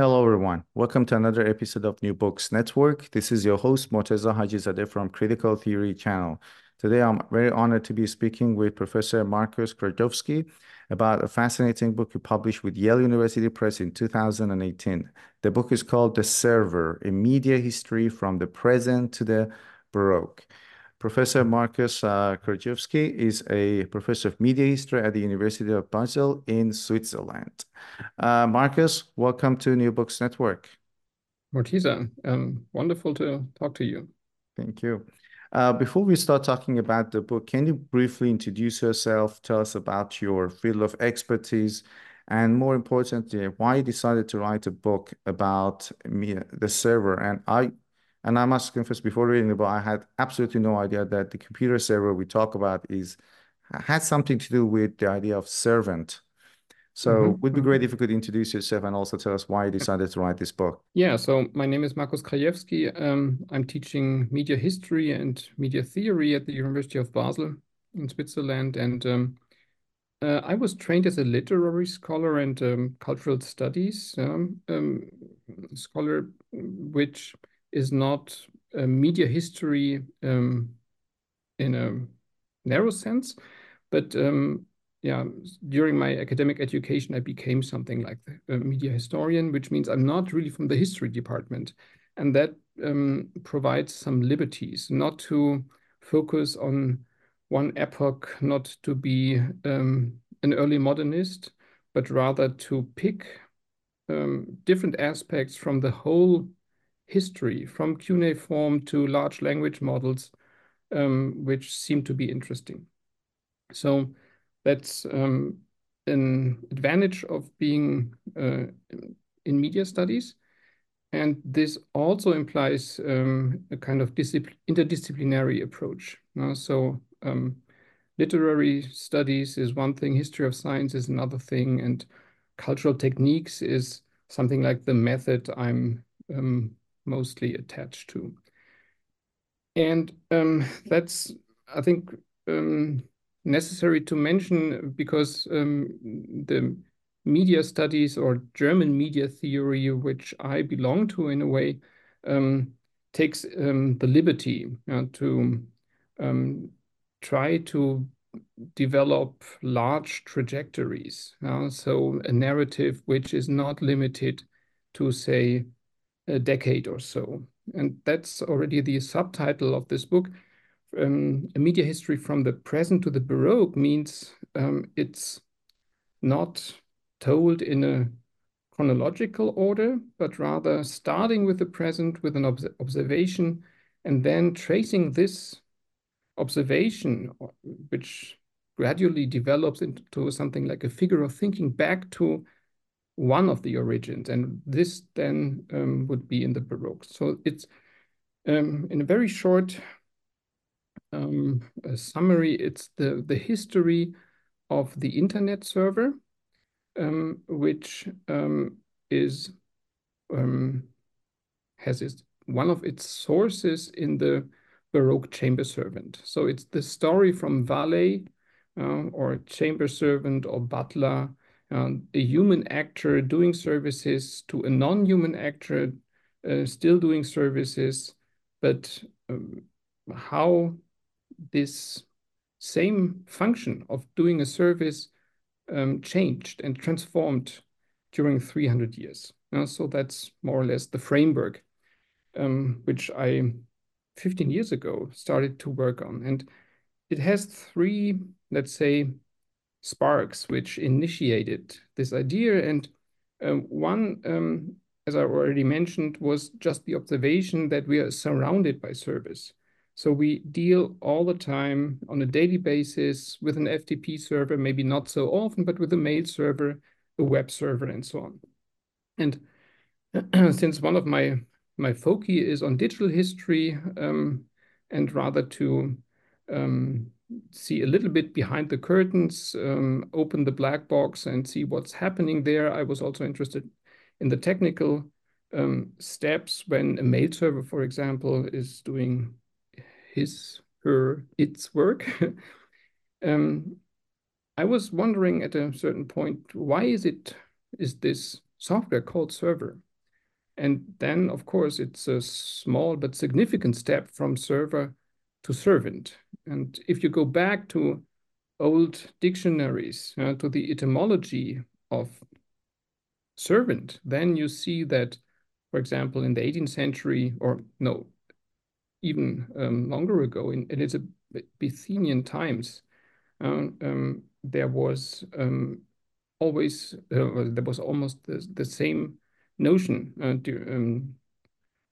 Hello, everyone. Welcome to another episode of New Books Network. This is your host, Morteza Hajizadeh from Critical Theory Channel. Today, I'm very honored to be speaking with Professor Markus Krajewski about a fascinating book he published with Yale University Press in 2018. The book is called The Server, A Media History from the Present to the Baroque. Professor Markus uh, Krajewski is a professor of media history at the University of Basel in Switzerland. Uh, Markus, welcome to New Books Network. Morteza, um, wonderful to talk to you. Thank you. Uh, before we start talking about the book, can you briefly introduce yourself, tell us about your field of expertise, and more importantly, why you decided to write a book about the server? And I and I must confess, before reading the book, I had absolutely no idea that the computer server we talk about is had something to do with the idea of servant. So mm-hmm. it would be great if you could introduce yourself and also tell us why you decided to write this book. Yeah, so my name is Markus Krajewski. Um, I'm teaching media history and media theory at the University of Basel in Switzerland. And um, uh, I was trained as a literary scholar and um, cultural studies um, um, scholar, which is not a media history um, in a narrow sense, but um, yeah, during my academic education, I became something like a media historian, which means I'm not really from the history department, and that um, provides some liberties, not to focus on one epoch, not to be um, an early modernist, but rather to pick um, different aspects from the whole history from cuneiform to large language models, um, which seem to be interesting. So that's um, an advantage of being uh, in media studies. And this also implies um, a kind of interdisciplinary approach. Uh, so um, literary studies is one thing, history of science is another thing, and cultural techniques is something like the method I'm um, mostly attached to. And um, that's, I think, um, necessary to mention because um, the media studies or German media theory, which I belong to in a way, um, takes um, the liberty uh, to try to develop large trajectories. Uh, so a narrative which is not limited to, say, a decade or so. And that's already the subtitle of this book. Um, a media history from the present to the Baroque means um, it's not told in a chronological order, but rather starting with the present with an obs observation and then tracing this observation, which gradually develops into something like a figure of thinking back to one of the origins, and this then um, would be in the Baroque. So it's um, in a very short um, summary, it's the, the history of the internet server, um, which um, is um, has its, one of its sources in the Baroque chamber servant. So it's the story from valet uh, or chamber servant or butler um, a human actor doing services to a non-human actor uh, still doing services, but um, how this same function of doing a service um, changed and transformed during 300 years. Uh, so that's more or less the framework um, which I 15 years ago started to work on. And it has three, let's say, sparks which initiated this idea. And um, one, um, as I already mentioned, was just the observation that we are surrounded by service. So we deal all the time on a daily basis with an FTP server, maybe not so often, but with a mail server, a web server, and so on. And since one of my my focus is on digital history um, and rather to um, see a little bit behind the curtains, um, open the black box and see what's happening there. I was also interested in the technical um, steps when a mail server, for example, is doing his, her, its work. um, I was wondering at a certain point, why is it is this software called server? And then, of course, it's a small but significant step from server to servant. And if you go back to old dictionaries, uh, to the etymology of servant, then you see that, for example, in the 18th century, or no, even um, longer ago, in, in Elizabethan times, uh, um, there was um, always uh, there was almost the, the same notion uh, to, um,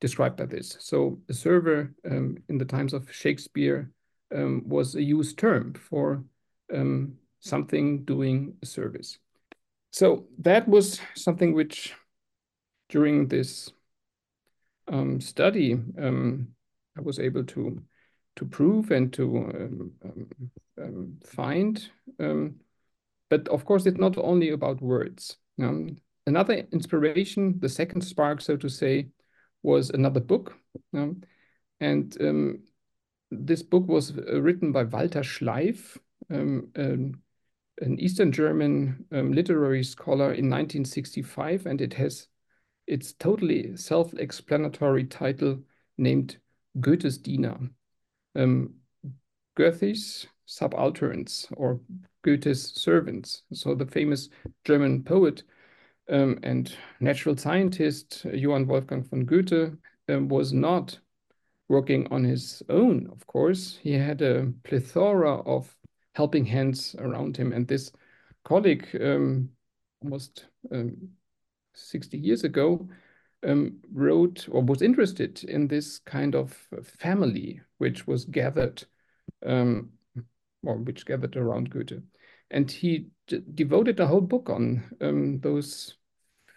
described by this. So a server um, in the times of Shakespeare um, was a used term for um, something doing a service. So that was something which during this um, study um, I was able to to prove and to um, find. But of course, it's not only about words. Another inspiration, the second spark, so to say, was another book. and this book was uh, written by Walter Schleif, an Eastern German literary scholar in 1965, and it has its totally self-explanatory title named Goethe's Diener, um, Goethe's subalterns or Goethe's servants. So the famous German poet um, and natural scientist Johann Wolfgang von Goethe um, was not working on his own, of course. He had a plethora of helping hands around him. And this colleague, um, almost um, 60 years ago, um, wrote or was interested in this kind of family which was gathered um, or which gathered around Goethe. And he devoted a whole book on um, those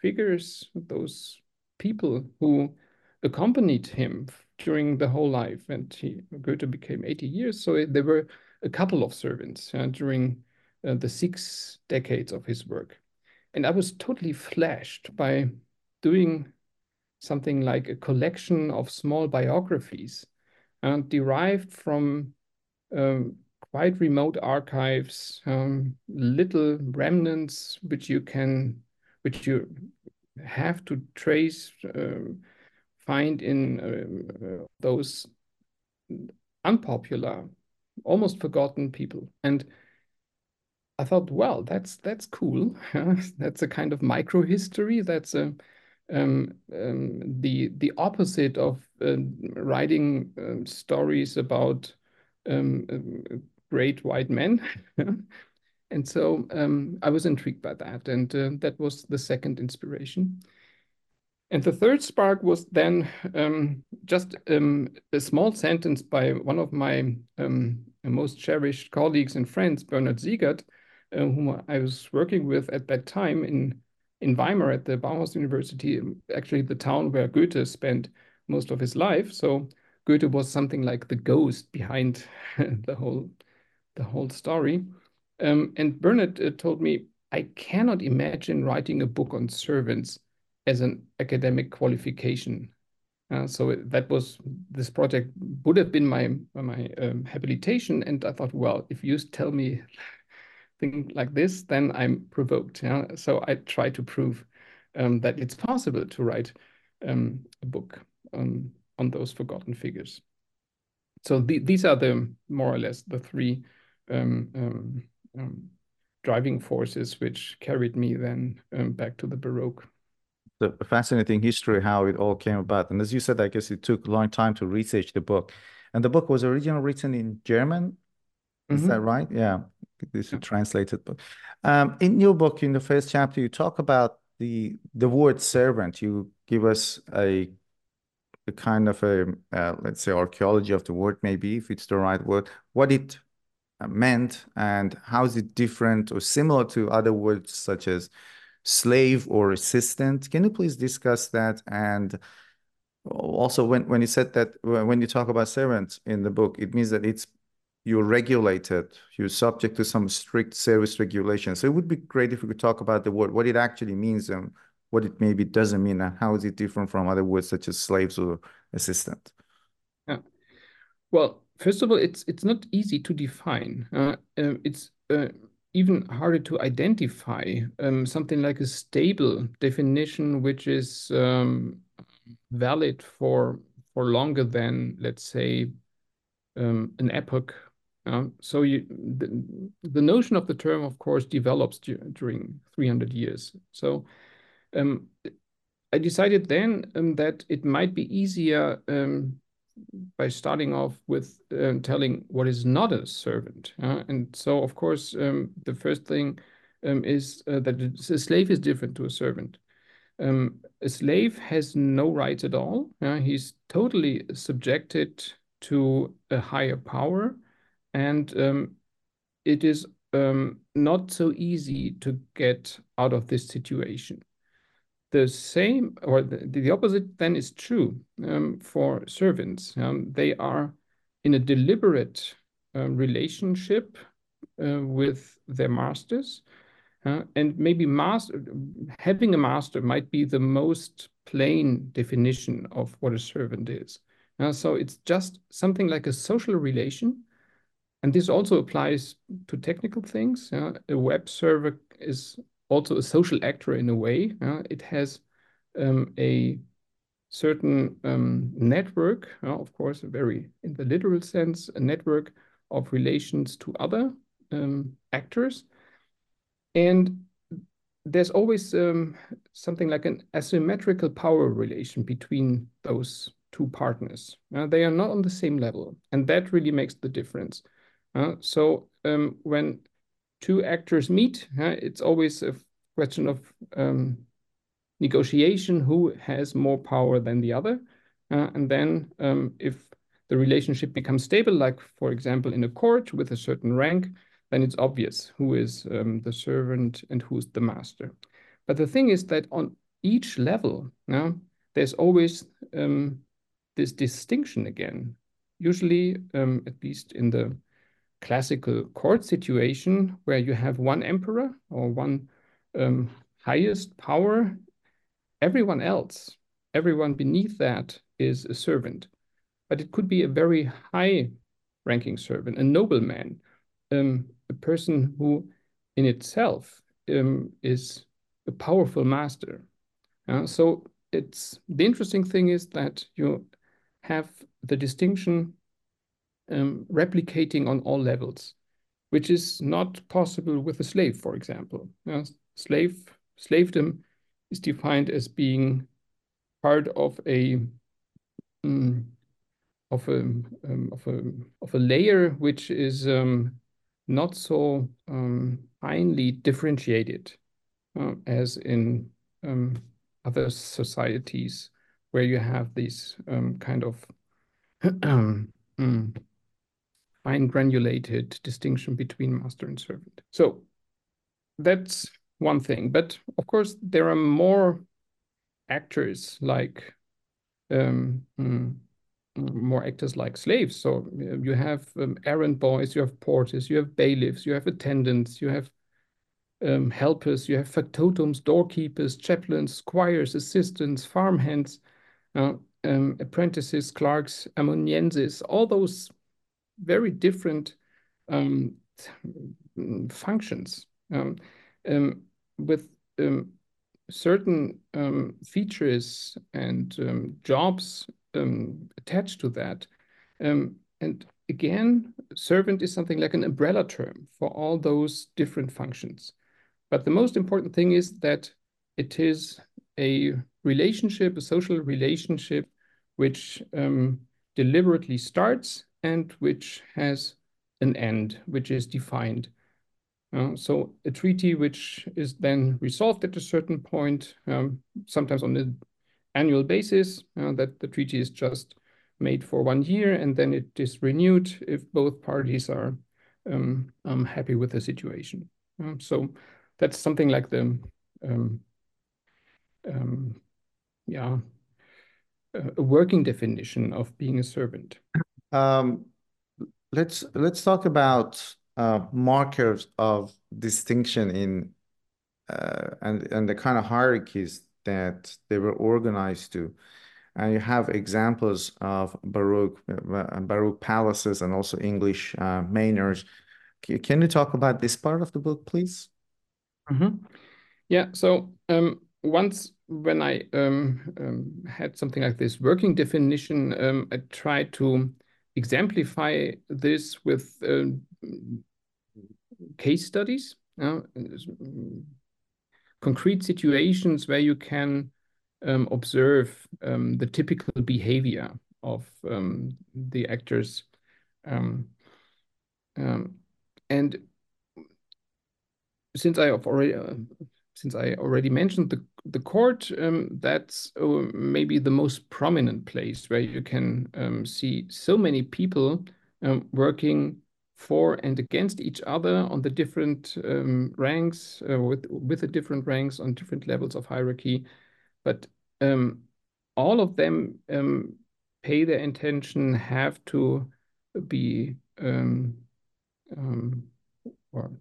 figures, those people who accompanied him during the whole life. And he, Goethe became 80 years, so there were a couple of servants uh, during uh, the six decades of his work. And I was totally flashed by doing something like a collection of small biographies uh, derived from um, quite remote archives, um, little remnants which you can, which you have to trace, uh, find in uh, those unpopular, almost forgotten people. And I thought, well, that's that's cool. that's a kind of micro history. That's a um, um, the the opposite of uh, writing um, stories about um, great white men. and so um, I was intrigued by that, and uh, that was the second inspiration. And the third spark was then um, just a small sentence by one of my most cherished colleagues and friends, Bernhard Siegert, uh, whom I was working with at that time in in Weimar at the Bauhaus University, actually the town where Goethe spent most of his life. So Goethe was something like the ghost behind the whole the whole story. Um, and Bernhard uh, told me, I cannot imagine writing a book on servants as an academic qualification. Uh, so that was this project would have been my my um, habilitation, and I thought, well, if you tell me thing like this, then I'm provoked. Yeah? So I try to prove um, that it's possible to write um, a book um, on those forgotten figures. So the, these are the more or less the three driving forces which carried me then um, back to the Baroque. The fascinating history how it all came about, and as you said, I guess it took a long time to research the book, and the book was originally written in German. Is mm-hmm. that right? Yeah, this is a translated book. Um, in your book, in the first chapter, you talk about the the word servant. You give us a a kind of a uh, let's say archaeology of the word, maybe if it's the right word, what it Uh, meant and how is it different or similar to other words such as slave or assistant. Can you please discuss that? And also, when, when you said that, when you talk about servants in the book, it means that it's you're regulated, you're subject to some strict service regulations. So it would be great if we could talk about the word, what it actually means and what it maybe doesn't mean, and how is it different from other words such as slaves or assistant? Yeah. Well, first of all, it's it's not easy to define. Uh, uh, it's uh, even harder to identify um, something like a stable definition, which is um, valid for for longer than, let's say, um, an epoch. Uh, so you, the, the notion of the term, of course, develops during 300 years. So um, I decided then um, that it might be easier um, by starting off with uh, telling what is not a servant. Uh, and so, of course, um, the first thing um, is uh, that a slave is different to a servant. Um, a slave has no rights at all. he's totally subjected to a higher power, and um, it is um, not so easy to get out of this situation the same or the, the opposite then is true um, for servants. Um, they are in a deliberate uh, relationship uh, with their masters. Uh, and maybe master, having a master might be the most plain definition of what a servant is. Uh, so it's just something like a social relation. And this also applies to technical things. Uh, a web server is also a social actor in a way. Uh, it has um, a certain um, network, uh, of course, very, in the literal sense, a network of relations to other um, actors. And there's always um, something like an asymmetrical power relation between those two partners. Uh, they are not on the same level, and that really makes the difference. So um, when two actors meet, it's always a question of um, negotiation who has more power than the other. Uh, and then um, if the relationship becomes stable, like for example in a court with a certain rank, then it's obvious who is um, the servant and who's the master. But the thing is that on each level, now there's always um, this distinction again. Usually, um, at least in the classical court situation, where you have one emperor or one um, highest power, everyone else, everyone beneath that is a servant. But it could be a very high ranking servant, a nobleman, um, a person who in itself um, is a powerful master. Uh, so it's the interesting thing is that you have the distinction um, replicating on all levels, which is not possible with a slave, for example. Slave slavedom is defined as being part of a um, of a um, of a of a layer which is um, not so um, finely differentiated uh, as in um, other societies where you have these kind of mm, fine granulated distinction between master and servant. So that's one thing. But of course, there are more actors like um, mm, more actors like slaves. So uh, you have um, errand boys, you have porters, you have bailiffs, you have attendants, you have um, helpers, you have factotums, doorkeepers, chaplains, squires, assistants, farmhands, uh, um, apprentices, clerks, amanuenses, all those very different um, functions. Um, um, with um, certain um, features and jobs attached to that. And again, servant is something like an umbrella term for all those different functions. But the most important thing is that it is a relationship, a social relationship, which um, deliberately starts and which has an end, which is defined. Uh, so a treaty which is then resolved at a certain point, um, sometimes on an annual basis, uh, that the treaty is just made for one year and then it is renewed if both parties are um, um, happy with the situation. Uh, so that's something like the, um, um, yeah, a working definition of being a servant. Um, let's let's talk about uh, markers of distinction in uh, and and the kind of hierarchies that they were organized to. And you have examples of Baroque uh, Baroque palaces and also English manors. Can you talk about this part of the book, please? Mm -hmm. Yeah. So um, once when I um, had something like this working definition, I tried to exemplify this with uh, case studies, uh, concrete situations where you can um, observe um, the typical behavior of um, the actors. and since I have already uh, since I already mentioned the the court, um, that's uh, maybe the most prominent place where you can um, see so many people um, working for and against each other on the different um, ranks uh, with with the different ranks on different levels of hierarchy, but um, all of them um, pay their attention, have to be or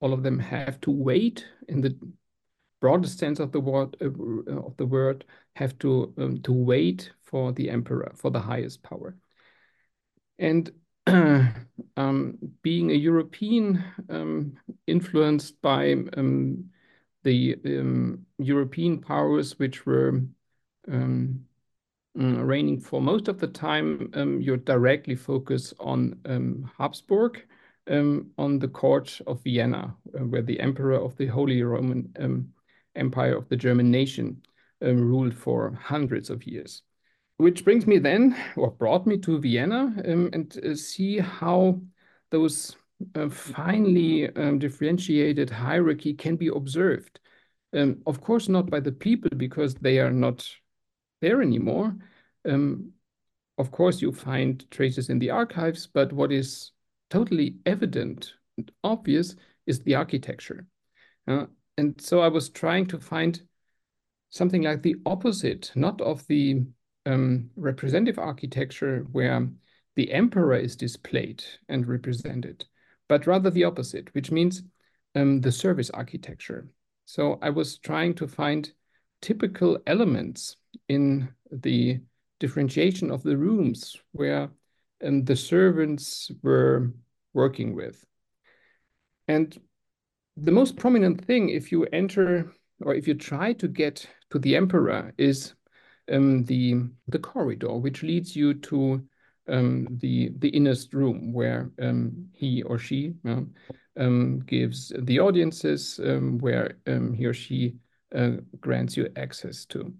all of them have to wait in the broadest sense of the word uh, of the word have to um, to wait for the emperor for the highest power. And um, being a European um, influenced by um, the um, European powers which were um, mm, reigning for most of the time, you're directly focused on Habsburg, on the court of Vienna, uh, where the emperor of the Holy Roman empire of the German nation um, ruled for hundreds of years. Which brings me then, or brought me to Vienna um, and uh, see how those uh, finely um, differentiated hierarchy can be observed. Um, of course, not by the people because they are not there anymore. Um, of course, you find traces in the archives, but what is totally evident and obvious is the architecture. Uh, and so I was trying to find something like the opposite, not of the um, representative architecture where the emperor is displayed and represented, but rather the opposite, which means um, the service architecture. So I was trying to find typical elements in the differentiation of the rooms where um, the servants were working with. And the most prominent thing if you enter or if you try to get to the emperor is um, the the corridor which leads you to um, the the innerst room where um, he or she um, gives the audiences um, where um, he or she uh, grants you access to.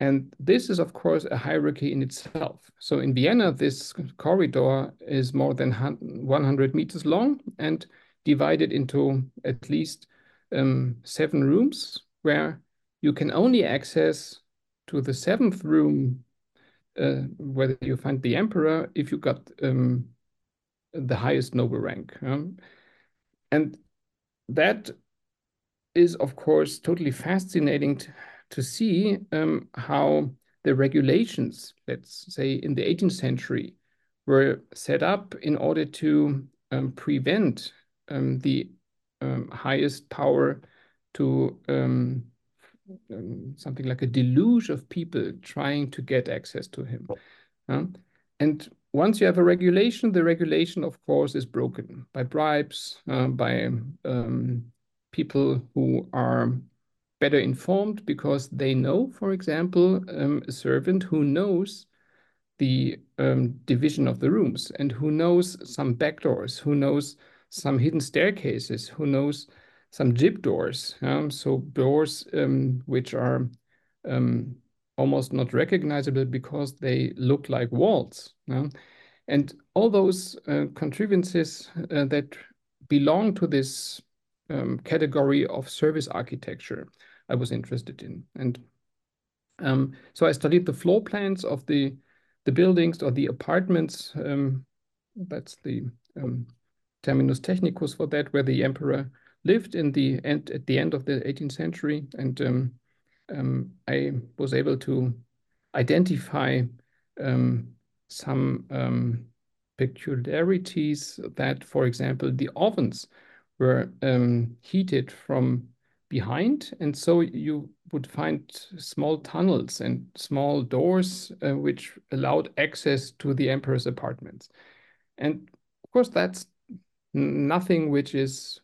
And this is, of course, a hierarchy in itself. So in Vienna, this corridor is more than 100 meters long and divided into at least um, seven rooms where you can only access to the seventh room uh, whether you find the emperor if you got um, the highest noble rank. Um, and that is, of course, totally fascinating to, to see um, how the regulations, let's say in the 18th century, were set up in order to um, prevent the um, highest power to um, um, something like a deluge of people trying to get access to him. Uh, and once you have a regulation, the regulation, of course, is broken by bribes, uh, by um, people who are better informed because they know, for example, um, a servant who knows the um, division of the rooms and who knows some backdoors, who knows some hidden staircases, who knows some jib doors, um, so doors um, which are um, almost not recognizable because they look like walls. And all those uh, contrivances uh, that belong to this um, category of service architecture I was interested in. And um, so I studied the floor plans of the, the buildings or the apartments. Um, that's the terminus technicus for that, where the emperor lived in the end at the end of the 18th century. And um, um, I was able to identify um, some um, peculiarities that, for example, the ovens were um, heated from behind. And so you would find small tunnels and small doors uh, which allowed access to the emperor's apartments. And of course, that's nothing which is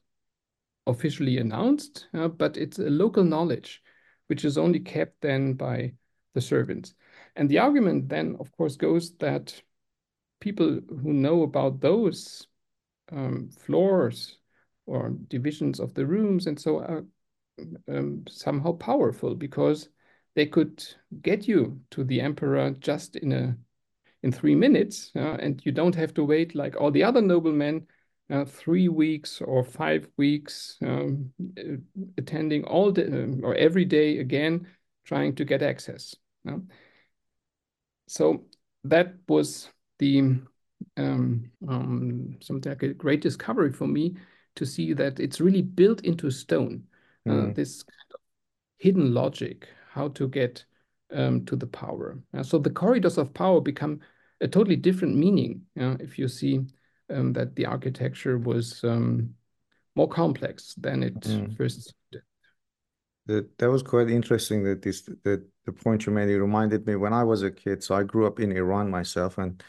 officially announced, uh, but it's a local knowledge which is only kept then by the servants. And the argument then, of course, goes that people who know about those um, floors or divisions of the rooms and so are um, somehow powerful because they could get you to the emperor just in a in three minutes, uh, and you don't have to wait like all the other noblemen uh, three weeks or five weeks um, attending all the um, or every day again trying to get access. So that was the um, um, something like a great discovery for me to see that it's really built into stone. Uh, mm. this kind of hidden logic, how to get um, to the power. Uh, so the corridors of power become a totally different meaning uh, if you see um, that the architecture was um, more complex than it mm. first did. That, that was quite interesting that this that the point you made it reminded me when I was a kid so I grew up in Iran myself and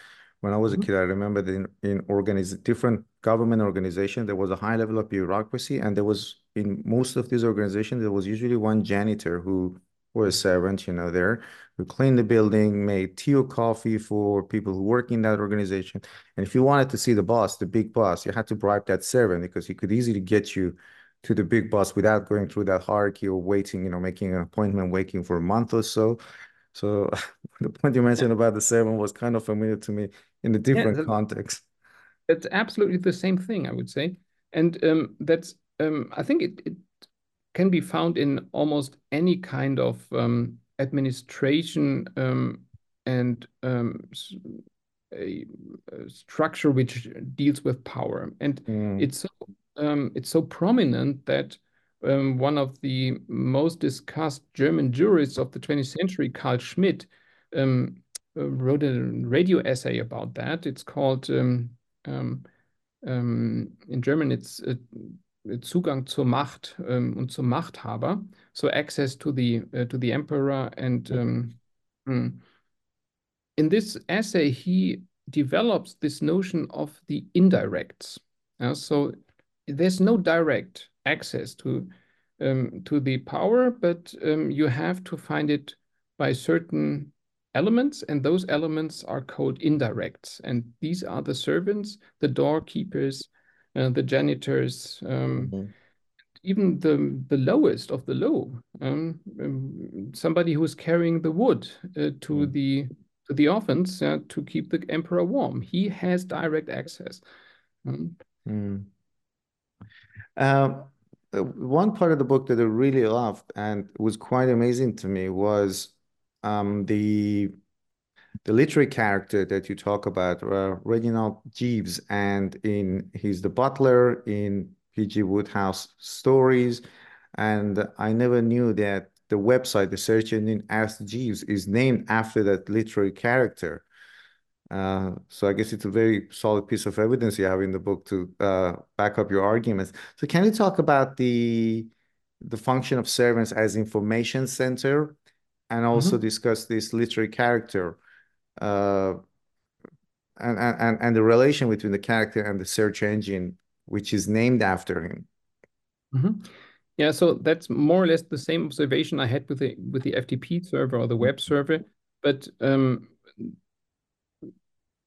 when I was a mm-hmm. kid I remember that in, in organiz different government organization there was a high level of bureaucracy and there was in most of these organizations there was usually one janitor who or a servant you know there who cleaned the building, made tea or coffee for people who work in that organization. And if you wanted to see the boss, the big boss, you had to bribe that servant because he could easily get you to the big boss without going through that hierarchy or waiting, you know, making an appointment, waiting for a month or so. So the point you mentioned about the servant was kind of familiar to me in a different yeah, context. It's absolutely the same thing, I would say. And um, that's, um, I think it, it can be found in almost any kind of um, administration um, and um, a, a, structure which deals with power. And mm. it's so um, it's so prominent that um, one of the most discussed German jurists of the 20th century, Carl Schmitt, um, uh, wrote a radio essay about that. It's called um, in German. It's uh, Zugang zur Macht um, und zum Machthaber, so access to the uh, to the emperor. And um, in this essay, he develops this notion of the indirects. Uh, so there's no direct access to um, to the power, but um, you have to find it by certain elements, and those elements are called indirects. And these are the servants, the doorkeepers, uh, the janitors, um, mm-hmm. even the the lowest of the low, um, um, somebody who's carrying the wood uh, to mm. the to the ovens uh, to keep the emperor warm. He has direct access. Um, mm. one part of the book that I really loved and was quite amazing to me was um, the the literary character that you talk about, uh, Reginald Jeeves, and in he's the butler in P.G. Wodehouse stories. And I never knew that the website, the search engine Ask Jeeves, is named after that literary character. Uh, so I guess it's a very solid piece of evidence you have in the book to uh, back up your arguments. So can you talk about the the function of servants as information center, and also mm -hmm. discuss this literary character? Uh, and, and, and the relation between the character and the search engine, which is named after him. Mm-hmm. Yeah, so that's more or less the same observation I had with the with the FTP server or the web server, but um,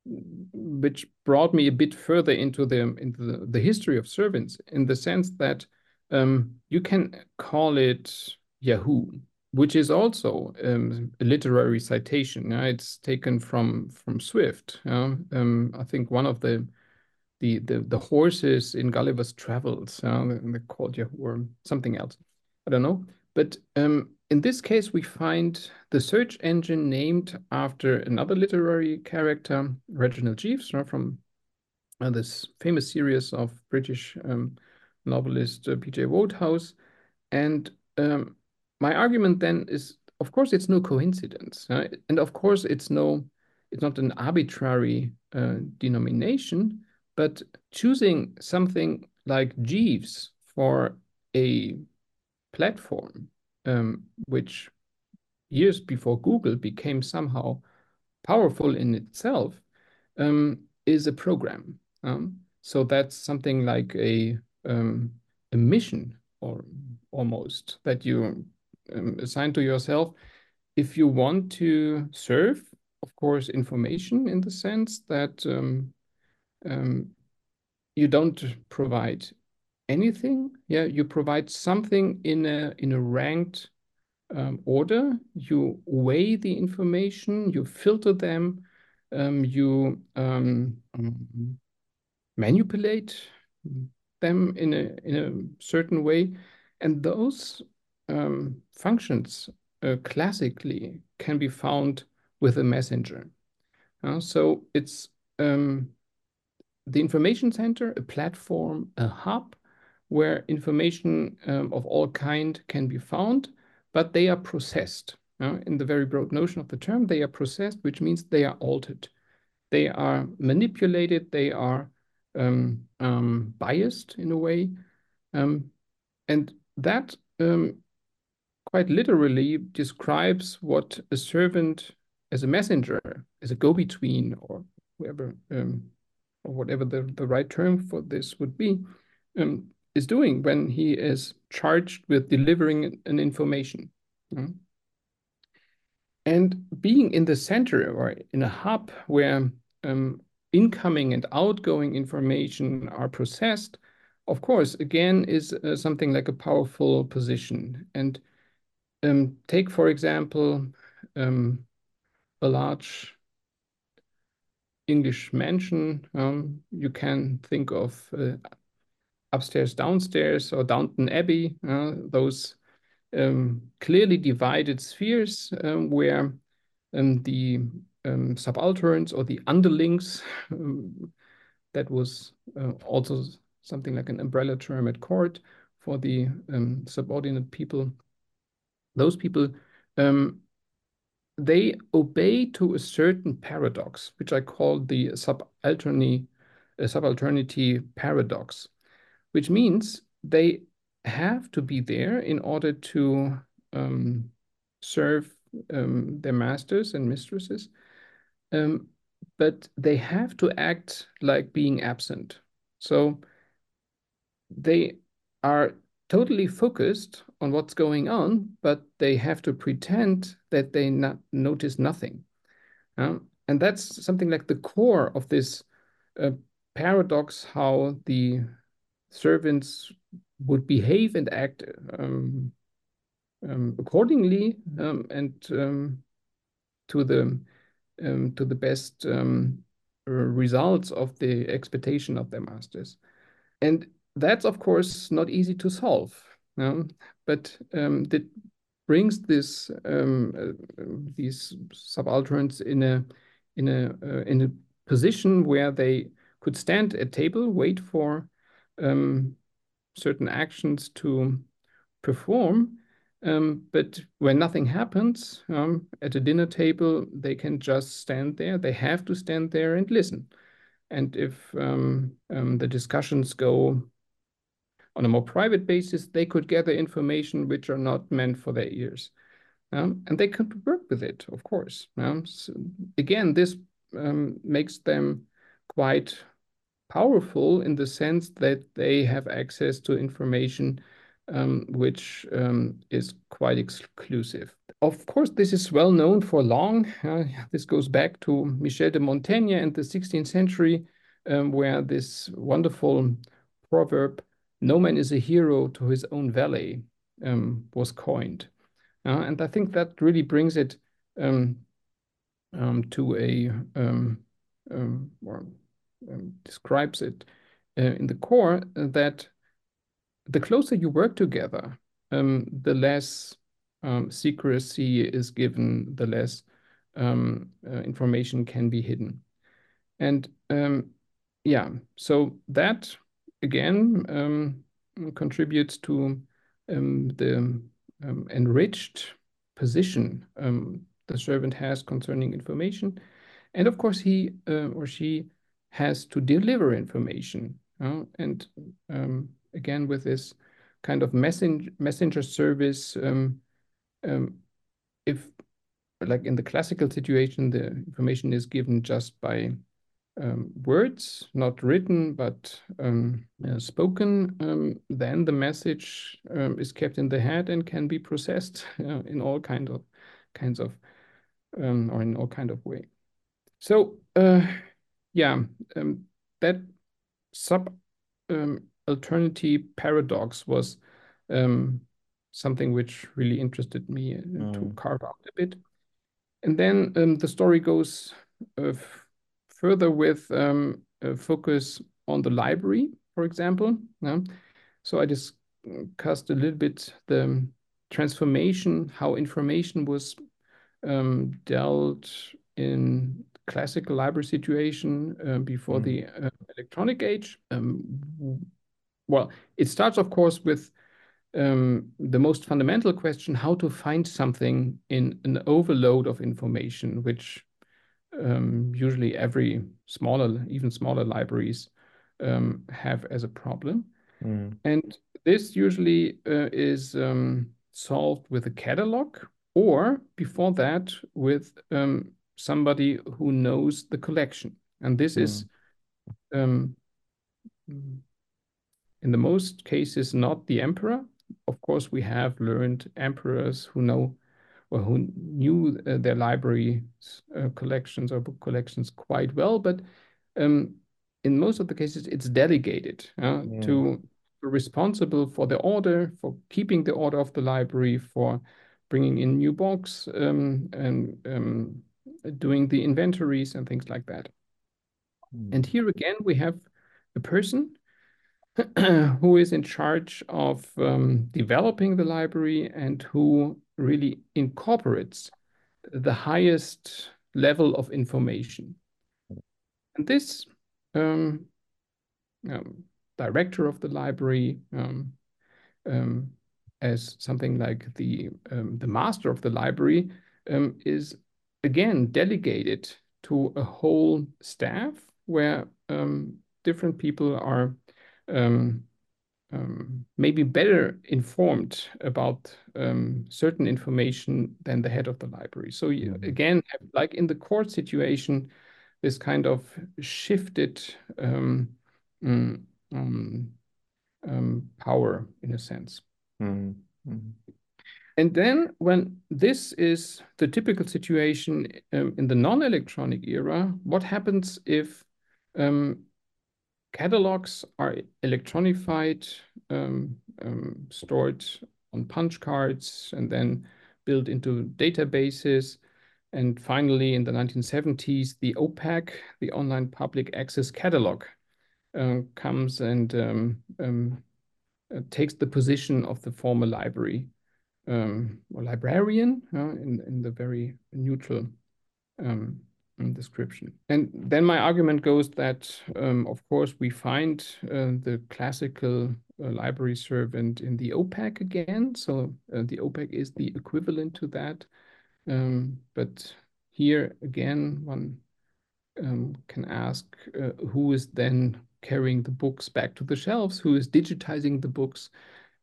which brought me a bit further into the into the, the history of servants in the sense that um, you can call it Yahoo, which is also um, a literary citation. Uh, it's taken from from Swift. Uh, um, I think one of the the the, the horses in Gulliver's Travels, uh, they're called Yahoo or something else. I don't know. But um, in this case, we find the search engine named after another literary character, Reginald Jeeves, from uh, this famous series of British um, novelist uh, P.G. Wodehouse. And um, my argument then is, of course, it's no coincidence, and of course, it's no, it's not an arbitrary uh, denomination, but choosing something like Jeeves for a platform, um, which years before Google became somehow powerful in itself, um, is a program. Um, so that's something like a um, a mission or almost that you um, assign to yourself. If you want to serve of course information in the sense that um, um, you don't provide anything. Yeah you provide something in a in a ranked um, order. You weigh the information you filter them um, you um, manipulate them in a in a certain way, and those um, functions uh, classically can be found with a messenger. Uh, so it's um, the information center, a platform, a hub where information um, of all kind can be found, but they are processed. Uh, in the very broad notion of the term, they are processed, which means they are altered. They are manipulated, they are um, um, biased in a way. Um, and that um, quite literally describes what a servant as a messenger, as a go-between or whoever, um, or whatever the, the right term for this would be, um, is doing when he is charged with delivering an information. And being in the center or in a hub where um, incoming and outgoing information are processed, of course, again, is uh, something like a powerful position. And um, take, for example, um, a large English mansion. Um, you can think of uh, upstairs, downstairs, or Downton Abbey, uh, those um, clearly divided spheres um, where um, the subalterns or the underlings. That was uh, also something like an umbrella term at court for the subordinate people. Those people, um, they obey to a certain paradox, which I call the uh, subalternity paradox, which means they have to be there in order to um, serve um, their masters and mistresses, um, but they have to act like being absent. So they are totally focused on what's going on, but they have to pretend that they not notice nothing. Um, and that's something like the core of this uh, paradox how the servants would behave and act um, um, accordingly um, and um, to the um, to the best results of the expectation of their masters. And that's, of course, not easy to solve. That brings this um, uh, these subalterns in a in a uh, in a position where they could stand at table, wait for um, certain actions to perform, um, but when nothing happens um, at a dinner table, they can just stand there. They have to stand there and listen. And if um, um the discussions go on a more private basis, they could gather information which are not meant for their ears. Um, and they could work with it, of course. So again, this um, makes them quite powerful in the sense that they have access to information um, which um, is quite exclusive. of course, this is well known for long. Uh, this goes back to Michel de Montaigne and the 16th century, um, where this wonderful proverb, no man is a hero to his own valet, um, was coined. Uh, and I think that really brings it um, um to a, um, um, or describes it uh, in the core that the closer you work together, the less um, secrecy is given, the less um, uh, information can be hidden. And um, yeah, so that again um, contributes to um, the um, enriched position the servant has concerning information. And of course, he uh, or she has to deliver information. Uh, and again, with this kind of messenger, messenger service, um, um, if like in the classical situation, the information is given just by um, words, not written, but um, uh, spoken, um, then the message um, is kept in the head and can be processed uh, in all kind of kinds of um, or in all kind of way. So uh, yeah, um, that sub alternative paradox was something which really interested me uh, mm. to carve out a bit. And then um, the story goes uh, further with um, a focus on the library, for example. Yeah? So I discussed a little bit the transformation, how information was um, dealt in classical library situation uh, before mm. the uh, electronic age. Um, well, it starts, of course, with um, the most fundamental question how to find something in an overload of information, which um, usually every smaller, even smaller libraries um, have as a problem. Mm. And this usually uh, is um, solved with a catalog or before that with um, somebody who knows the collection. And this mm. is um, in the most cases not the emperor of course, we have learned emperors who know or who knew uh, their library uh, collections or book collections quite well, but um, in most of the cases, it's delegated uh, yeah. to responsible for the order, for keeping the order of the library, for bringing in new books um, and um, doing the inventories and things like that. Mm. And here again, we have a person who is in charge of um, developing the library and who really incorporates the highest level of information. And this um, um, director of the library, um, um, as something like the um, the master of the library, is again delegated to a whole staff where different people are um, um, maybe better informed about um, certain information than the head of the library. So you, mm-hmm. again, like in the court situation, this kind of shifted um, mm, um, um, power in a sense. Mm -hmm. And then when this is the typical situation um, in the non-electronic era, what happens if um, catalogs are electronified, um, um, stored on punch cards, and then built into databases. And finally, in the 1970s, the OPAC, the Online Public Access Catalog, uh, comes and um, um, uh, takes the position of the former library um, or librarian uh, in, in the very neutral um, description. And then my argument goes that, um, of course, we find uh, the classical uh, library servant in the OPAC again. So uh, the OPAC is the equivalent to that. Um, but here again, one um, can ask uh, who is then carrying the books back to the shelves, who is digitizing the books.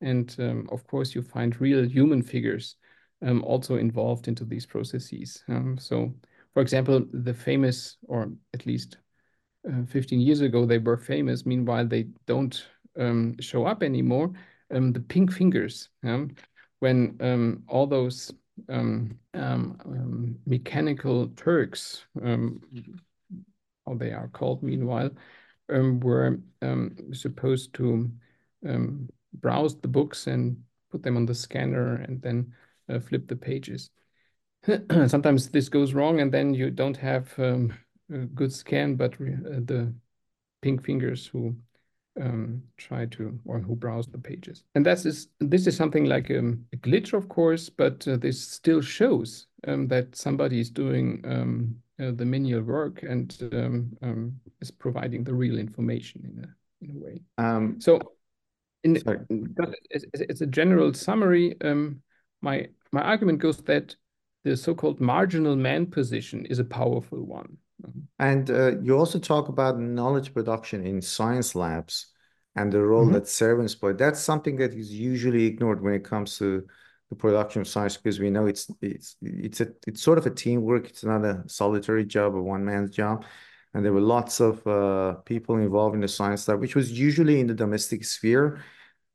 And um, of course, you find real human figures um, also involved into these processes. Um, so for example, the famous, or at least uh, 15 years ago, they were famous. Meanwhile, they don't um, show up anymore. Um, the pink fingers, um, when um, all those um, mechanical Turks, how they are called meanwhile, were supposed to browse the books and put them on the scanner and then uh, flip the pages. Sometimes this goes wrong and then you don't have um, a good scan, but uh, the pink fingers who um, try to or who browse the pages. And that's is this is something like um, a glitch, of course, but uh, this still shows um, that somebody is doing um, uh, the manual work and um, um, is providing the real information in a in a way. Um, so, in as, as, a general summary, my my argument goes that the so-called marginal man position is a powerful one. And uh, you also talk about knowledge production in science labs and the role mm -hmm. that servants play. That's something that is usually ignored when it comes to the production of science because we know it's it's it's a it's sort of a teamwork. It's not a solitary job, a one man's job. And there were lots of uh, people involved in the science lab, which was usually in the domestic sphere,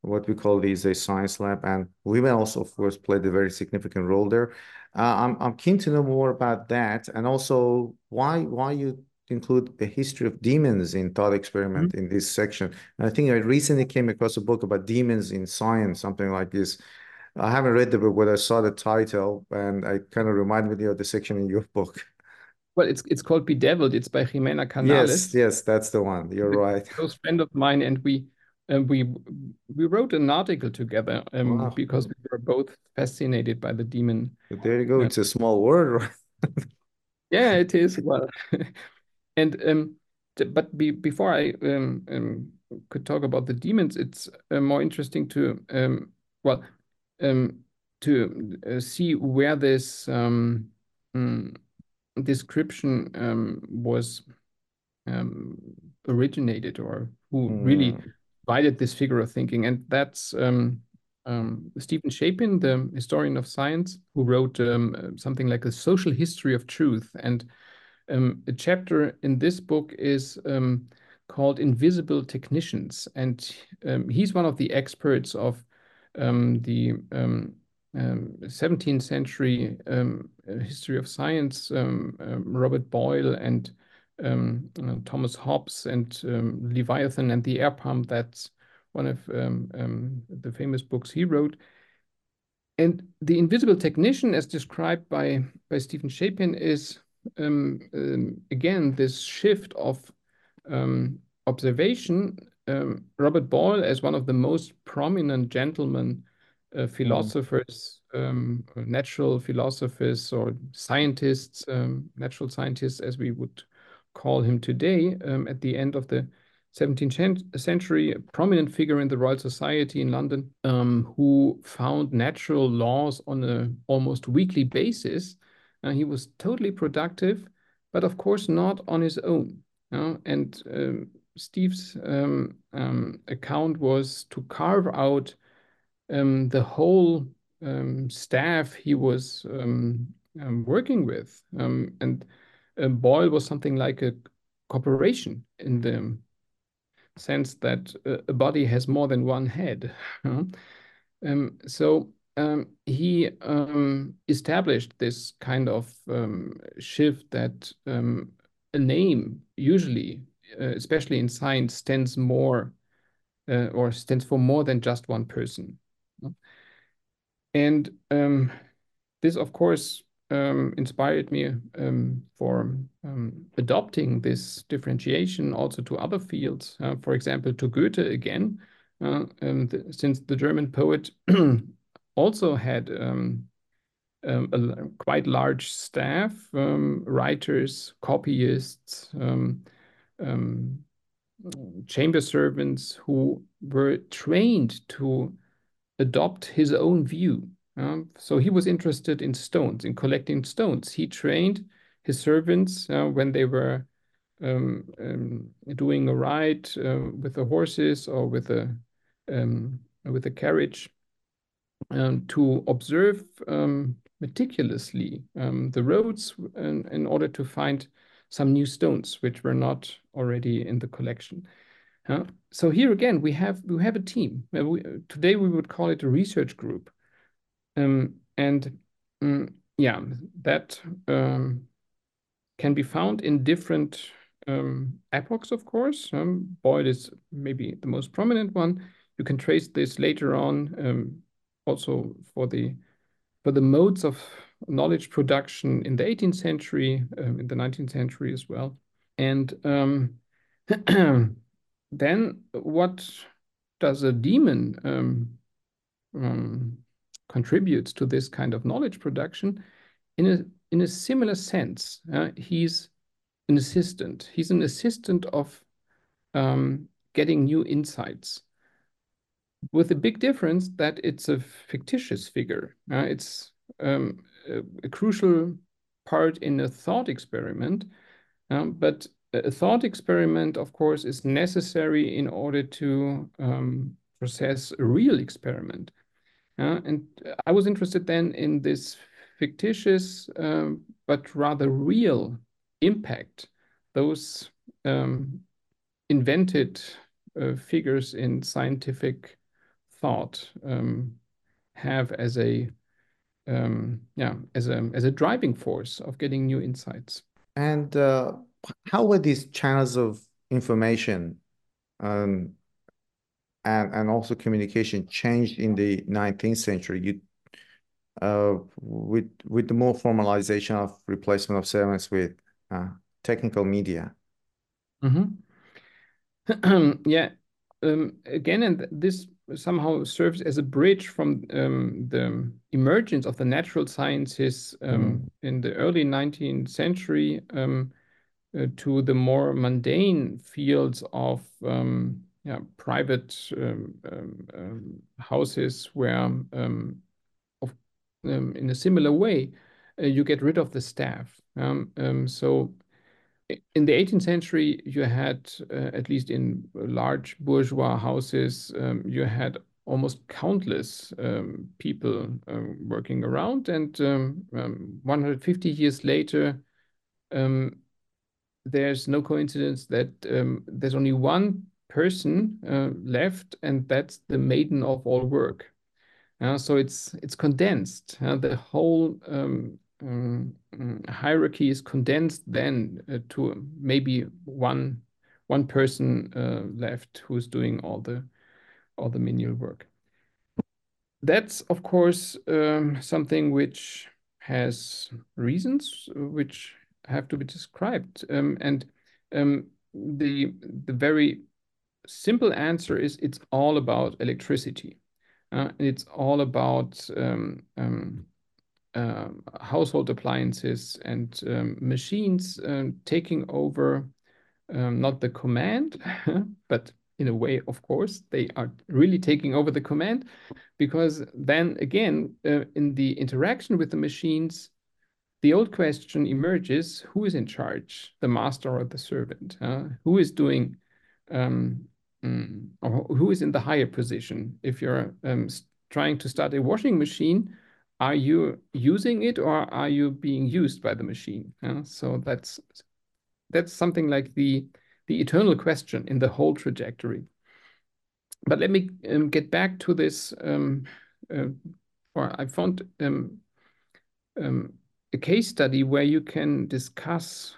what we call these a science lab. And women also, of course, played a very significant role there. Uh, I'm I'm keen to know more about that, and also why why you include a history of demons in thought experiment mm -hmm. in this section. And I think I recently came across a book about demons in science, something like this. I haven't read the book, but I saw the title, and I kind of reminded me of the section in your book. Well, it's it's called Bedeviled. It's by Jimena Canales. Yes, yes, that's the one. You're right. A close friend of mine, and we and we we wrote an article together um, wow. because we were both fascinated by the demon. But there you go. Uh, it's a small word, right? yeah, it is. Well, and um, but be, before I um, um, could talk about the demons, it's uh, more interesting to um, well um, to uh, see where this um, mm, description um, was um, originated or who mm. really hmm provided this figure of thinking, and that's um, um, Steven Shapin, the historian of science, who wrote um, something like a social history of truth. And um, a chapter in this book is um, called Invisible Technicians. And um, he's one of the experts of the 17th century history of science, Robert Boyle and um, uh, Thomas Hobbes and um, Leviathan and the Air Pump. That's one of um, um, the famous books he wrote. And the invisible technician, as described by, by Steven Shapin, is um, um, again this shift of observation. Robert Boyle, as one of the most prominent gentlemen uh, mm. philosophers, um, natural philosophers, or scientists, um, natural scientists, as we would call him today, um, at the end of the 17th century, a prominent figure in the Royal Society in London, um, who found natural laws on an almost weekly basis. Uh, he was totally productive, but of course not on his own. Uh, and um, Steve's um, um, account was to carve out um, the whole um, staff he was working with. and a Boyle was something like a corporation in the sense that a body has more than one head. um, so um, he um, established this kind of um, shift that um, a name usually, uh, especially in science, stands more uh, or stands for more than just one person. And um, this, of course, um, inspired me um, for um, adopting this differentiation also to other fields. Uh, for example, to Goethe again, uh, um, the, since the German poet also had um, um, a quite large staff, writers, copyists, chamber servants who were trained to adopt his own view um, so he was interested in stones, in collecting stones. He trained his servants uh, when they were um, um, doing a ride uh, with the horses or with a um, with a carriage um, to observe um, meticulously the roads in, in, order to find some new stones which were not already in the collection. Uh, so here again we have we have a team. Uh, we, today we would call it a research group. Um, and mm, yeah, that um, can be found in different um, epochs, of course. Um, Boyle is maybe the most prominent one. You can trace this later on, um, also for the for the modes of knowledge production in the 18th century, um, in the 19th century as well. And um, then what does a demon um, um, contributes to this kind of knowledge production? In a in a similar sense, uh, he's an assistant. He's an assistant of um, getting new insights. With the big difference that it's a fictitious figure. Uh, it's um, a, a, crucial part in a thought experiment, um, but a thought experiment, of course, is necessary in order to um, process a real experiment. Uh, and I was interested then in this fictitious um, but rather real impact those um, invented uh, figures in scientific thought um, have as a um, yeah as a as a driving force of getting new insights. And uh, how were these channels of information um, and and also communication changed in the 19th century? You uh, with with the more formalization of replacement of servants with uh, technical media. Mm-hmm. yeah. Um, again, and this somehow serves as a bridge from um, the emergence of the natural sciences um, mm. in the early 19th century um, uh, to the more mundane fields of um, yeah, private um, houses where um, in a similar way, uh, you get rid of the staff. Um, um, so in the 18th century, you had, uh, at least in large bourgeois houses, um, you had almost countless um, people um, working around. And 150 years later, there's no coincidence that there's only one person uh, left, and that's the maiden of all work. Uh, so it's it's condensed. Uh, the whole um, um, hierarchy is condensed then uh, to maybe one one person uh, left who's doing all the all the manual work. That's of course um, something which has reasons which have to be described, um, and um, the the very simple answer is it's all about electricity. Uh, it's all about um, um, uh, household appliances and um, machines um, taking over um, not the command, but in a way, of course, they are really taking over the command because then again, uh, in the interaction with the machines, the old question emerges who is in charge, the master or the servant? Who is doing um, Mm. Or who is in the higher position? If you're um, trying to start a washing machine, are you using it or are you being used by the machine? Yeah? So that's that's something like the the eternal question in the whole trajectory. But let me um, get back to this. Um, uh, or I found um, um, a case study where you can discuss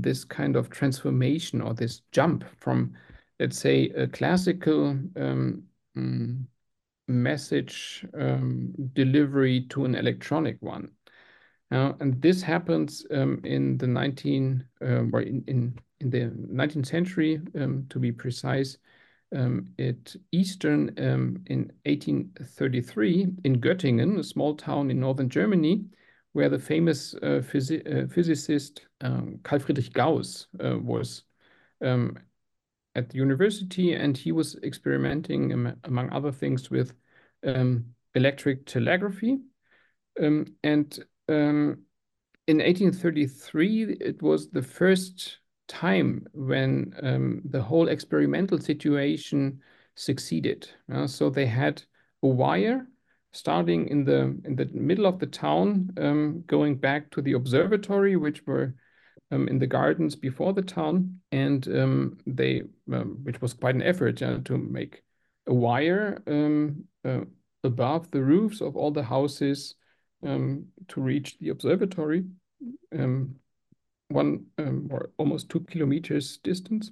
this kind of transformation or this jump from let's say, a classical um, mm, message um, delivery to an electronic one. Uh, and this happens um, in the 19 um, or in, in, in the 19th century, um, to be precise, um, at Eastern in 1833 in Göttingen, a small town in northern Germany, where the famous uh, uh, physicist Carl Friedrich Gauss uh, was um, at the university, and he was experimenting, among other things, with um, electric telegraphy. Um, and um, in 1833, it was the first time when um, the whole experimental situation succeeded. Uh, so they had a wire starting in the in the middle of the town, um, going back to the observatory, which were um, in the gardens before the town, and um, they, um, which was quite an effort uh, to make a wire um, uh, above the roofs of all the houses um, to reach the observatory, um, one or almost two kilometers distance.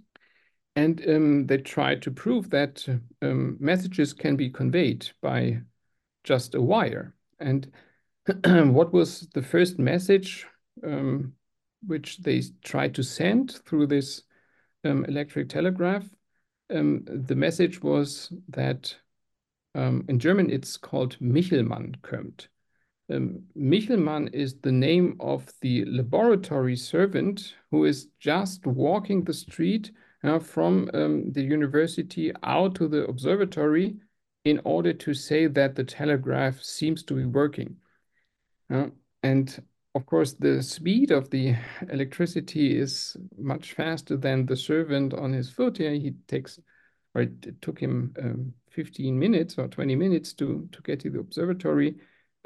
And they tried to prove that messages can be conveyed by just a wire. And what was the first message um, which they tried to send through this um, electric telegraph? Um, the message was that um, in German it's called Michelmann kommt. Um, Michelmann is the name of the laboratory servant who is just walking the street uh, from um, the university out to the observatory in order to say that the telegraph seems to be working. Uh, and of course, the speed of the electricity is much faster than the servant on his foot. Yeah, he takes, or it took him um, 15 minutes or 20 minutes to, to get to the observatory.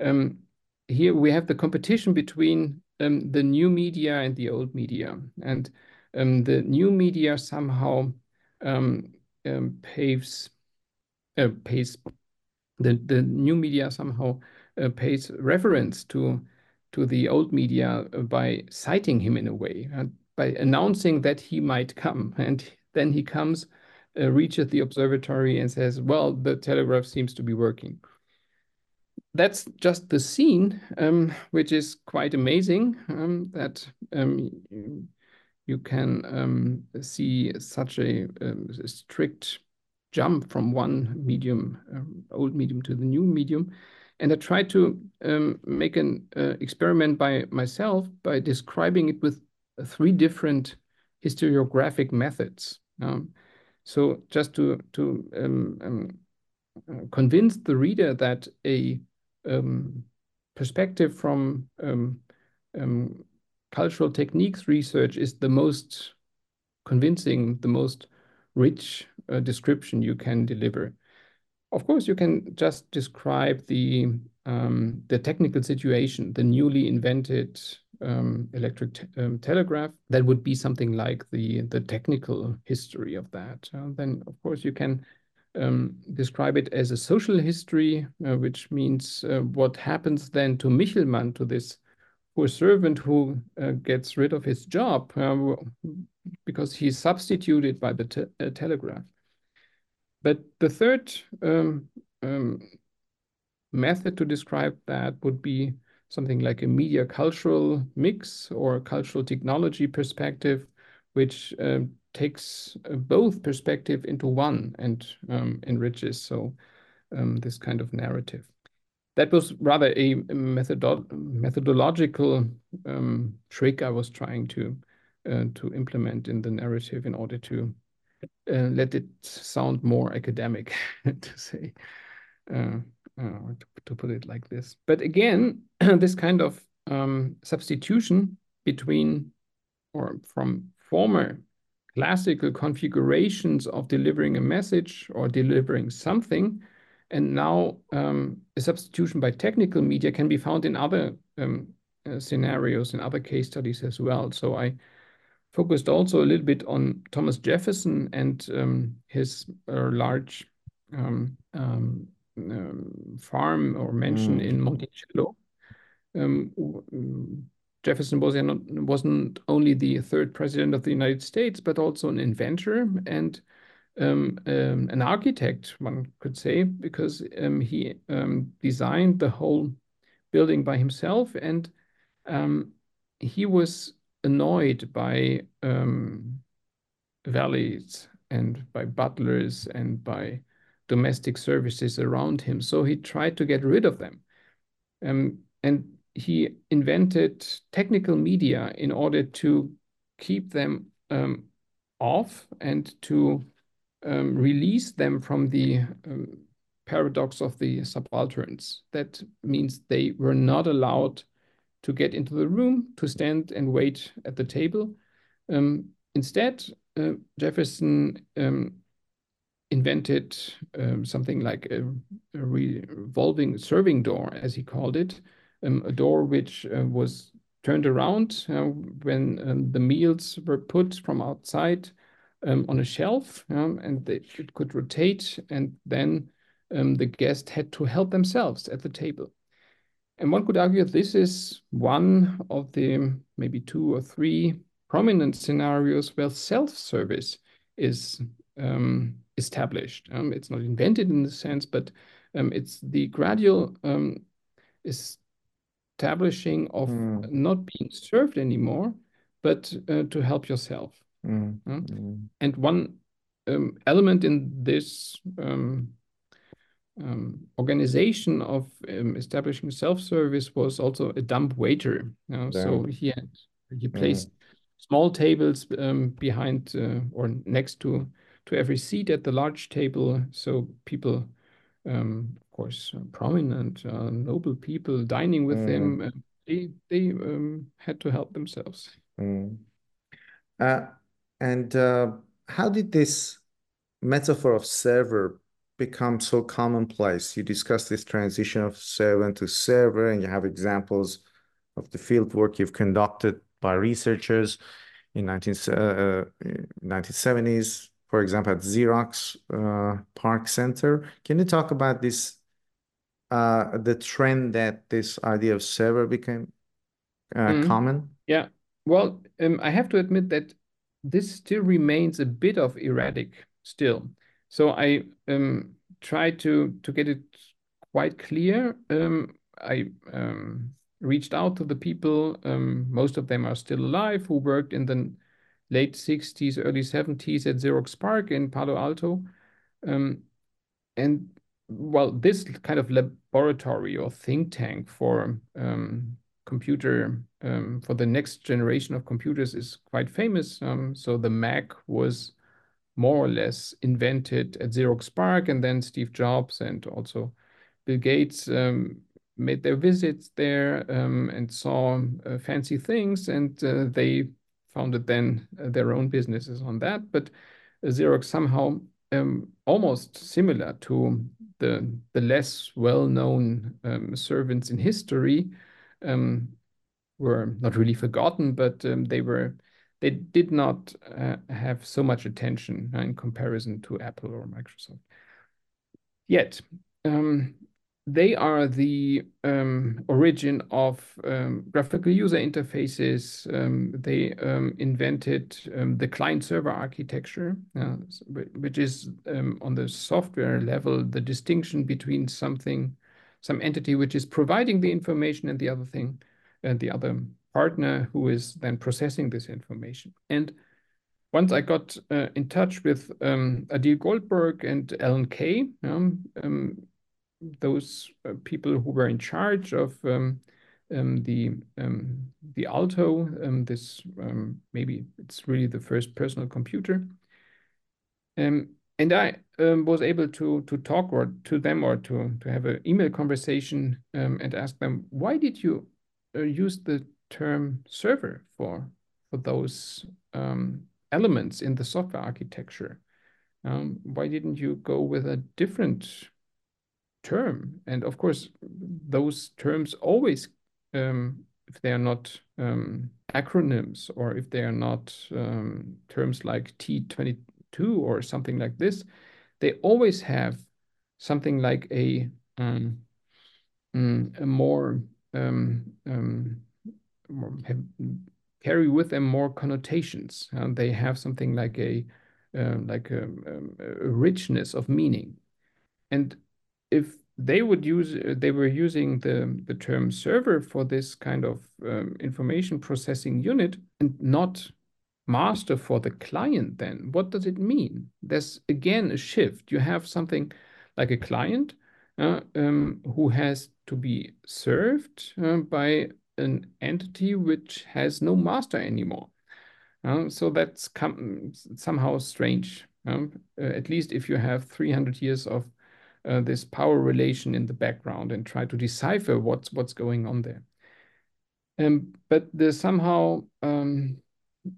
Um, here we have the competition between um, the new media and the old media. And um, the new media somehow um, um, paves uh, pays the the new media somehow uh, pays reference to to the old media by citing him in a way uh, by announcing that he might come and then he comes uh, reaches the observatory and says well the telegraph seems to be working that's just the scene um, which is quite amazing um, that um, you can um, see such a, um, a, strict jump from one medium, um, old medium to the new medium. And I tried to um, make an uh, experiment by myself by describing it with uh, three different historiographic methods. Um, so just to, to um, uh, convince the reader that a perspective from um, cultural techniques research is the most convincing, the most rich uh, description you can deliver. Of course, you can just describe the um, the technical situation, the newly invented um, electric te um, telegraph. That would be something like the the technical history of that. Uh, then, of course, you can um, describe it as a social history, uh, which means uh, what happens then to Michelmann, to this poor servant who uh, gets rid of his job uh, because he's substituted by the te uh, telegraph. But the third um, um, method to describe that would be something like a media cultural mix or cultural technology perspective, which uh, takes both perspective into one and um, enriches so um, this kind of narrative. That was rather a methodological um, trick I was trying to uh, to implement in the narrative in order to uh, let it sound more academic, to say, uh, uh, to, to, put it like this. But again, this kind of um, substitution between or from former classical configurations of delivering a message or delivering something and now um, a substitution by technical media can be found in other um, uh, scenarios, in other case studies as well. So I focused also a little bit on Thomas Jefferson and um, his uh, large um, um, um, farm or mansion mm. in Monticello. Jefferson was not, wasn't only the third president of the United States, but also an inventor and um, um, an architect, one could say, because um, he um, designed the whole building by himself, and um, he was annoyed by um, valets and by butlers and by domestic services around him. So he tried to get rid of them, Um, and he invented technical media in order to keep them um, off and to um, release them from the um, paradox of the subalterns. That means they were not allowed to get into the room, to stand and wait at the table. Um, instead, uh, Jefferson um, invented um, something like a, a, revolving serving door, as he called it, um, a door which uh, was turned around uh, when the meals were put from outside um, on a shelf um, and they, it could rotate and then um, the guest had to help themselves at the table. And one could argue this is one of the maybe two or three prominent scenarios where self-service is um, established. Um, it's not invented in the sense, but um, it's the gradual um, establishing of mm. not being served anymore, but uh, to help yourself. Mm. Mm. And one um, element in this um, um, organization of um, establishing self-service was also a dumb waiter. You know? So he had he placed small tables um, behind uh, or next to to every seat at the large table, so people, um, of course, uh, prominent, uh, noble people dining with mm. him, uh, they they um, had to help themselves. Mm. Uh, and uh, how did this metaphor of server become so commonplace? You discuss this transition of servant to server, and you have examples of the field work you've conducted by researchers in 19, uh, 1970s, uh, for example, at Xerox uh, PARC Center. Can you talk about this, uh, the trend that this idea of server became uh, mm. common? Yeah. Well, um, I have to admit that this still remains a bit of erratic still. So I um, try to to get it quite clear. Um, I um, reached out to the people. Um, most of them are still alive who worked in the late 60s, early 70s at Xerox PARC in Palo Alto. Um, and well, this kind of laboratory or think tank for um, computer for the next generation of computers is quite famous. So the Mac was more or less invented at Xerox PARC, and then Steve Jobs and also Bill Gates um, made their visits there um, and saw uh, fancy things, and uh, they founded then uh, their own businesses on that. But Xerox somehow um, almost similar to the the less well-known um, servants in history um, were not really forgotten, but um, they were they did not uh, have so much attention uh, in comparison to Apple or Microsoft. Yet, um, they are the um, origin of um, graphical user interfaces. Um, they um, invented um, the client-server architecture, uh, which is on the software level the distinction between something, some entity which is providing the information, and the other thing, and the other partner who is then processing this information. And once I got uh, in touch with Adele Goldberg and Alan Kay those uh, people who were in charge of um, um, the um, the Alto. Um, this um, maybe it's really the first personal computer. Um, and I was able to to talk or to them or to to have an email conversation and ask them why did you uh, use the term server for for those elements in the software architecture. why didn't you go with a different term. And of course, those terms always, um, if they are not um, acronyms or if they are not um, terms like T22 or something like this, they always have something like a, um, mm, a more, um, um, have, carry with them more connotations. and they have something like a uh, like a, a, richness of meaning. And if they would use they were using the the term server for this kind of um, information processing unit and not master for the client then what does it mean there's again a shift you have something like a client uh, um, who has to be served uh, by an entity which has no master anymore. Uh, so that's somehow strange. Um, uh, at least if you have 300 years of uh, this power relation in the background and try to decipher what's what's going on there. Um, but the somehow um,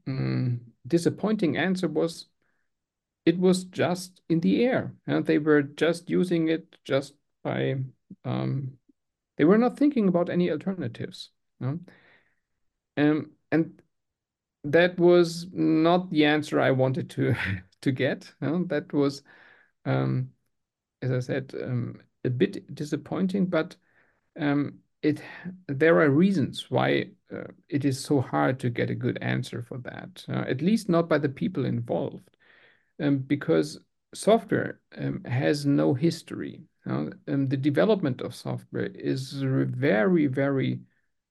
mm, disappointing answer was it was just in the air. And they were just using it just by um, they were not thinking about any alternatives um, and that was not the answer I wanted to to get that was um, as I said, um, a bit disappointing, but um, it there are reasons why uh, it is so hard to get a good answer for that. Uh, at least not by the people involved, um, because software um, has no history. Uh, the development of software is very, very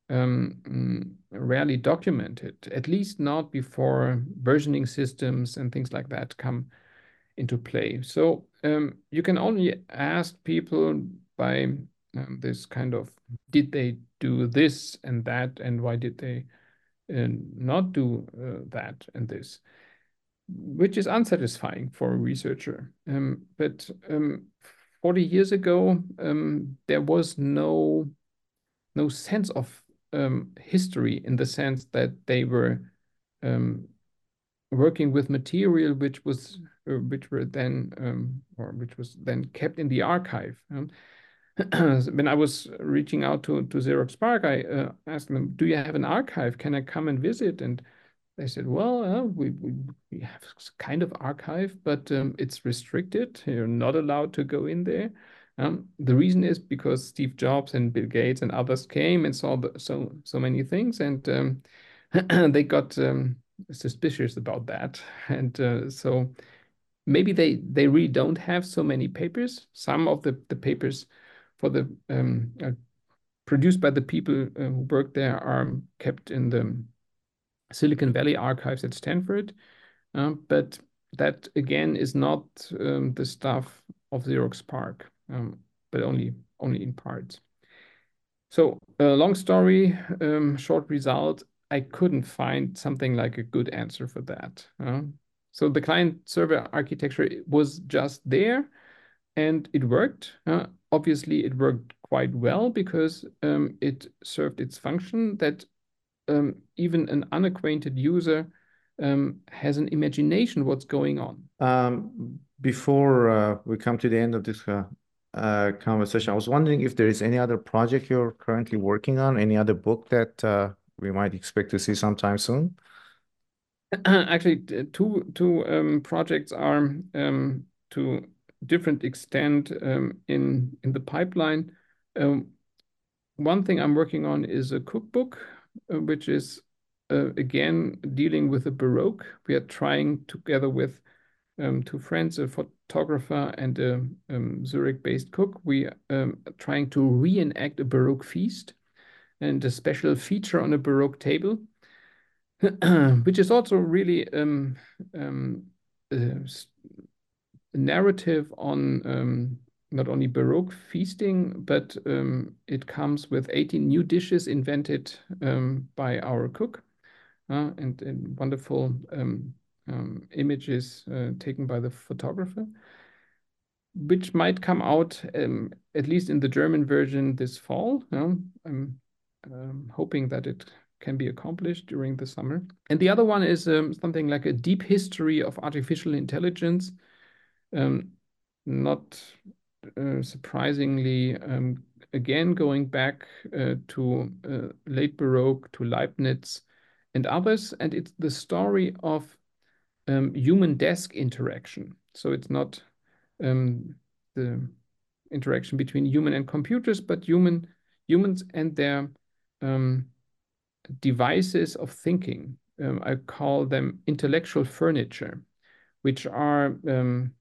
um, mm, rarely documented. At least not before versioning systems and things like that come into play. So um, you can only ask people by um, this kind of did they do this and that and why did they uh, not do uh, that and this which is unsatisfying for a researcher um, but um, 40 years ago um, there was no no sense of um, history in the sense that they were um, working with material which was uh, which were then or which was then kept in the archive when I was reaching out to, to Xerox PARC, I uh, asked them, do you have an archive? Can I come and visit? And they said, well, uh, we, we, we have kind of archive, but um, it's restricted. You're not allowed to go in there. Um, the reason is because Steve Jobs and Bill Gates and others came and saw the, so so many things, and um, they got um, suspicious about that. And uh, so maybe they they really don't have so many papers. Some of the the papers for the um, uh, produced by the people uh, who work there are kept in the Silicon Valley archives at Stanford. Uh, but that again is not um, the stuff of Xerox PARC, um, but only only in parts. So uh, long story, um, short result, I couldn't find something like a good answer for that. Uh, so the client server architecture was just there and it worked. Uh, obviously, it worked quite well because um, it served its function that um, even an unacquainted user um, has an imagination what's going on. Um, before uh, we come to the end of this uh, uh, conversation, I was wondering if there is any other project you're currently working on, any other book that uh, we might expect to see sometime soon. Actually, two two um, projects are um, to different extent um, in in the pipeline. Um, one thing I'm working on is a cookbook, uh, which is uh, again dealing with the Baroque. We are trying together with um, two friends, a photographer and a um, Zurich-based cook. We are um, trying to reenact a Baroque feast and a special feature on a Baroque table, which is also really um, um, uh, narrative on um, not only Baroque feasting, but um, it comes with 18 new dishes invented by our cook uh, and, and, wonderful um, um, images uh, taken by the photographer, which might come out um, at least in the German version this fall. I'm hoping that it can be accomplished during the summer. And the other one is something like a deep history of artificial intelligence um, not uh, surprisingly, um, again going back uh, to uh, late Baroque, to Leibniz and others, and it's the story of um, human-desk interaction. So it's not um, the interaction between human and computers, but human humans and their um, devices of thinking. Um, I call them intellectual furniture, which are um,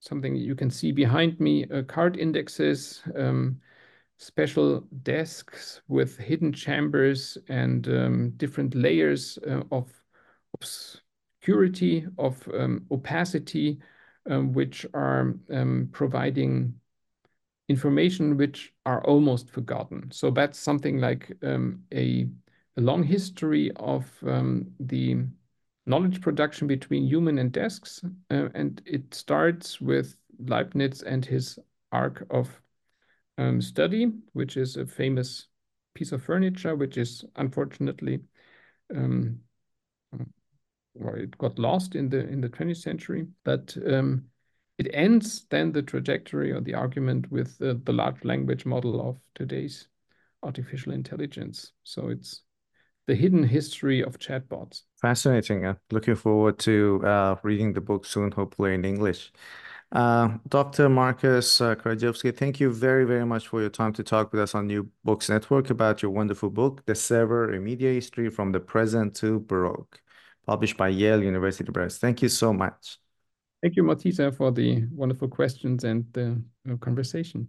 something you can see behind me, uh, card indexes, um, special desks with hidden chambers and different layers uh, of obscurity, of um, opacity, um, which are um, providing information which are almost forgotten. So that's something like um, a, a, long history of the knowledge production between human and desks. Uh, and it starts with Leibniz and his arc of um, study, which is a famous piece of furniture, which is unfortunately, um, well, it got lost in the in the 20th century. But um, it ends then the trajectory or the argument with uh, the large language model of today's artificial intelligence. So it's the hidden history of chatbots. Fascinating. Looking forward to uh, reading the book soon, hopefully in English. Uh, Dr. Markus uh, Krajewski, thank you very, very much for your time to talk with us on New Books Network about your wonderful book, The Server, A Media History from the Present to Baroque, published by Yale University Press. Thank you so much. Thank you, Morteza, for the wonderful questions and the uh, conversation.